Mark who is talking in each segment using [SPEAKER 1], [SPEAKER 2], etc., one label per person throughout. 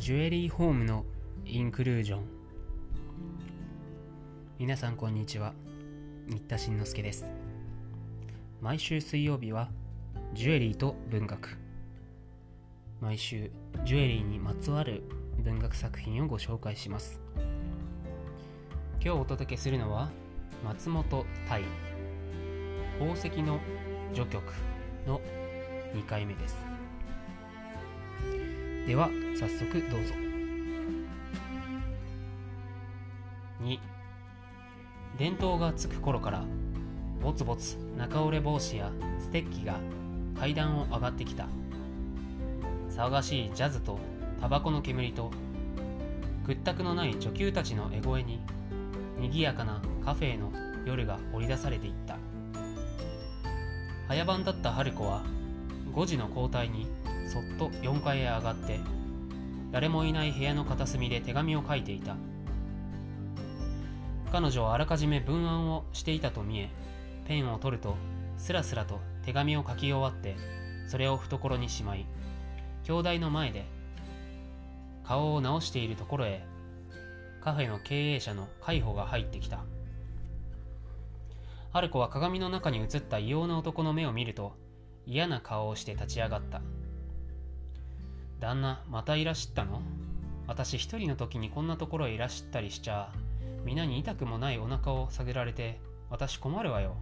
[SPEAKER 1] ジュエリーホームのインクルージョン。皆さんこんにちは。新田慎之介です。毎週水曜日はジュエリーと文学。毎週ジュエリーにまつわる文学作品をご紹介します。今日お届けするのは松本大。宝石の序曲の2回目です。では早速どうぞ。2伝統がつく頃からぼつぼつ中折れ帽子やステッキが階段を上がってきた。騒がしいジャズとタバコの煙と屈託のない女給たちの絵声に賑やかなカフェの夜が織り出されていった。早番だった春子は5時の交代にそっと4階へ上がって誰もいない部屋の片隅で手紙を書いていた。彼女はあらかじめ文案をしていたと見えペンを取るとスラスラと手紙を書き終わってそれを懐にしまい兄弟の前で顔を直しているところへカフェの経営者の海保が入ってきた。春子は鏡の中に映った異様な男の目を見ると嫌な顔をして立ち上がった。旦那またいらっしゃったの？私一人の時にこんなところへいらっしゃったりしちゃ皆に痛くもないお腹を下げられて私困るわよ。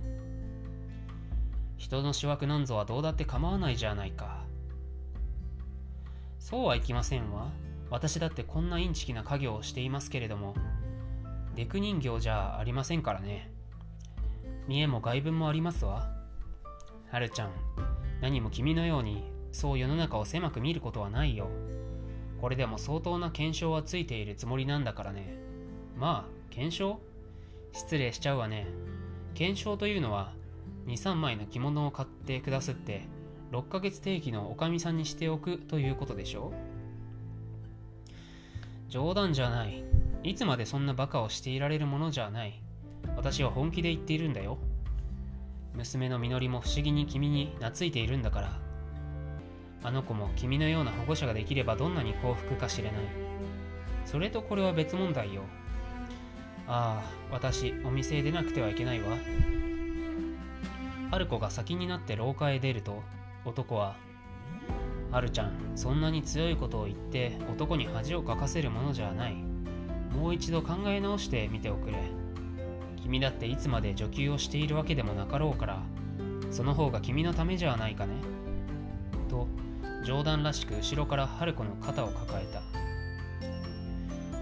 [SPEAKER 1] 人の思惑なんぞはどうだって構わないじゃないか。そうはいきませんわ。私だってこんなインチキな家業をしていますけれどもデク人形じゃありませんからね。見栄も外文もありますわ。はるちゃん何も君のようにそう世の中を狭く見ることはないよ。これでも相当な検証はついているつもりなんだからね。まあ検証？失礼しちゃうわね。検証というのは23枚の着物を買ってくださって6ヶ月定期のおかみさんにしておくということでしょ？冗談じゃない。いつまでそんなバカをしていられるものじゃない。私は本気で言っているんだよ。娘のみのりも不思議に君に懐いているんだから。あの子も君のような保護者ができればどんなに幸福かしれない。それとこれは別問題よ。ああ私お店へ出なくてはいけないわ。春子が先になって廊下へ出ると男は「春ちゃんそんなに強いことを言って男に恥をかかせるものじゃない。もう一度考え直してみておくれ。君だっていつまで女給をしているわけでもなかろうからその方が君のためじゃないかね。と冗談らしく後ろから春子の肩を抱えた。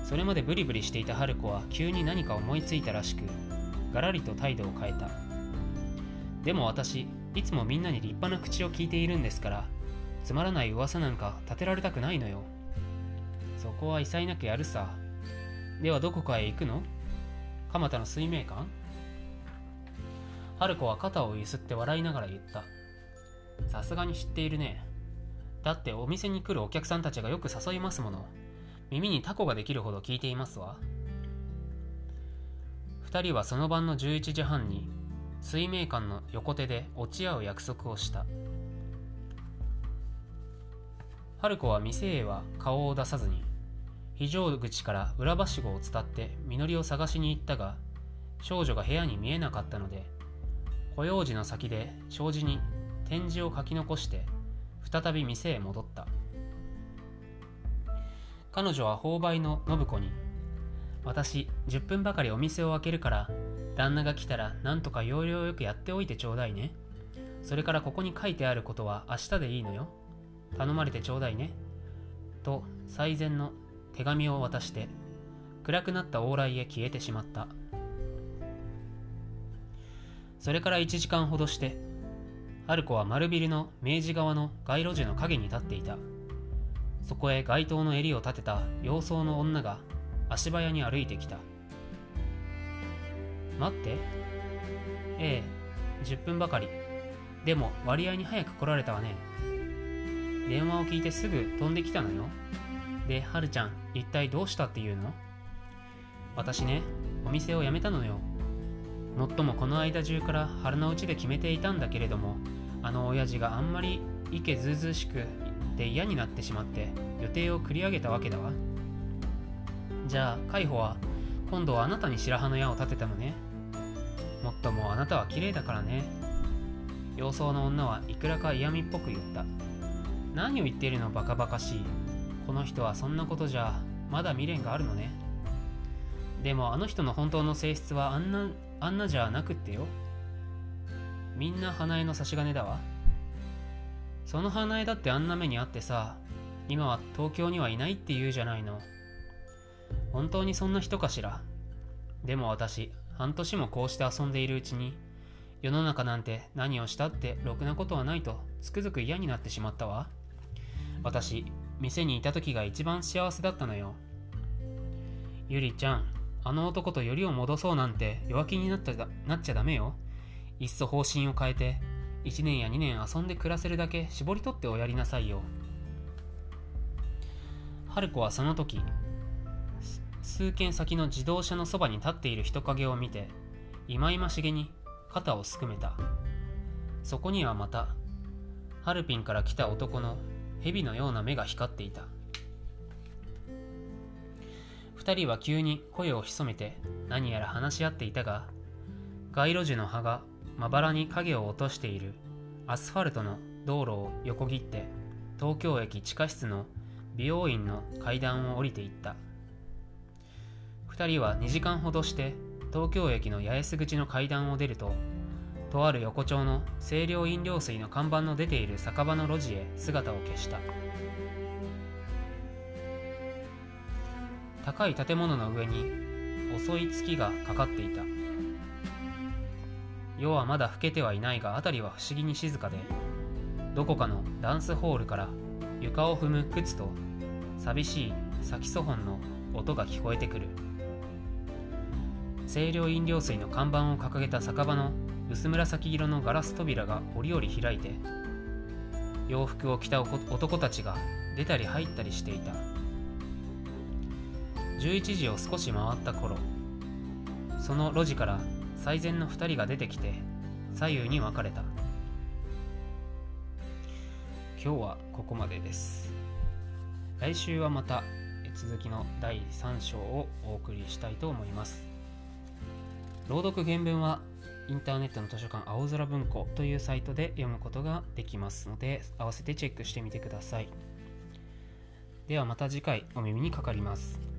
[SPEAKER 1] それまでブリブリしていた春子は急に何か思いついたらしくがらりと態度を変えた。でも私いつもみんなに立派な口を聞いているんですからつまらない噂なんか立てられたくないのよ。そこは異彩なくやるさ。ではどこかへ行くの？蒲田の水明館？春子は肩をゆすって笑いながら言った。さすがに知っているね。だってお店に来るお客さんたちがよく誘いますもの。耳にタコができるほど聞いていますわ。2人はその晩の11時半に水明館の横手で落ち合う約束をした。春子は店へは顔を出さずに非常口から裏はしごを伝ってみのりを探しに行ったが少女が部屋に見えなかったので保養時の先で障子に展示を書き残して再び店へ戻った。彼女は購買の信子に「私10分ばかりお店を開けるから旦那が来たら何とか要領よくやっておいてちょうだいね。それからここに書いてあることは明日でいいのよ。頼まれてちょうだいね」と最善の手紙を渡して暗くなった往来へ消えてしまった。それから1時間ほどして春子は丸ビルの明治側の街路樹の陰に立っていた。そこへ街灯の襟を立てた洋装の女が足早に歩いてきた。待って。ええ10分ばかり。でも割合に早く来られたわね。電話を聞いてすぐ飛んできたのよ。で、はるちゃん、一体どうしたっていうの？私ね、お店を辞めたのよ。もっともこの間中から腹の内で決めていたんだけれども、あの親父があんまり意気ずうずうしくで嫌になってしまって予定を繰り上げたわけだわ。じゃあ海保は今度はあなたに白羽の矢を立てたのね。もっともあなたは綺麗だからね。様相の女はいくらか嫌味っぽく言った。何を言っているのバカバカしい。この人はそんなことじゃまだ未練があるのね。でもあの人の本当の性質はあんなあんなじゃなくってよ。みんな花江の差し金だわ。その花江だってあんな目にあってさ今は東京にはいないって言うじゃないの。本当にそんな人かしら？でも私半年もこうして遊んでいるうちに世の中なんて何をしたってろくなことはないとつくづく嫌になってしまったわ。私店にいた時が一番幸せだったのよ。ゆりちゃんあの男とよりを戻そうなんて弱気になったなっちゃダメよ。いっそ方針を変えて1年や2年遊んで暮らせるだけ絞り取っておやりなさいよ。春子はその時数軒先の自動車のそばに立っている人影を見ていまいましげに肩をすくめた。そこにはまたハルピンから来た男の蛇のような目が光っていた。二人は急に声を潜めて何やら話し合っていたが街路樹の葉がまばらに影を落としている。アスファルトの道路を横切って東京駅地下室の美容院の階段を降りていった。2人は2時間ほどして東京駅の八重洲口の階段を出るととある横丁の清涼飲料水の看板の出ている酒場の路地へ姿を消した。高い建物の上に遅い月がかかっていた。夜はまだ更けてはいないが辺りは不思議に静かでどこかのダンスホールから床を踏む靴と寂しいサキソフォンの音が聞こえてくる。清涼飲料水の看板を掲げた酒場の薄紫色のガラス扉が折々開いて洋服を着た男たちが出たり入ったりしていた。11時を少し回った頃その路地から最善の2人が出てきて左右に分かれた。今日はここまでです。来週はまた続きの第3章をお送りしたいと思います。朗読原文はインターネットの図書館青空文庫というサイトで読むことができますので合わせてチェックしてみてください。ではまた次回お耳にかかります。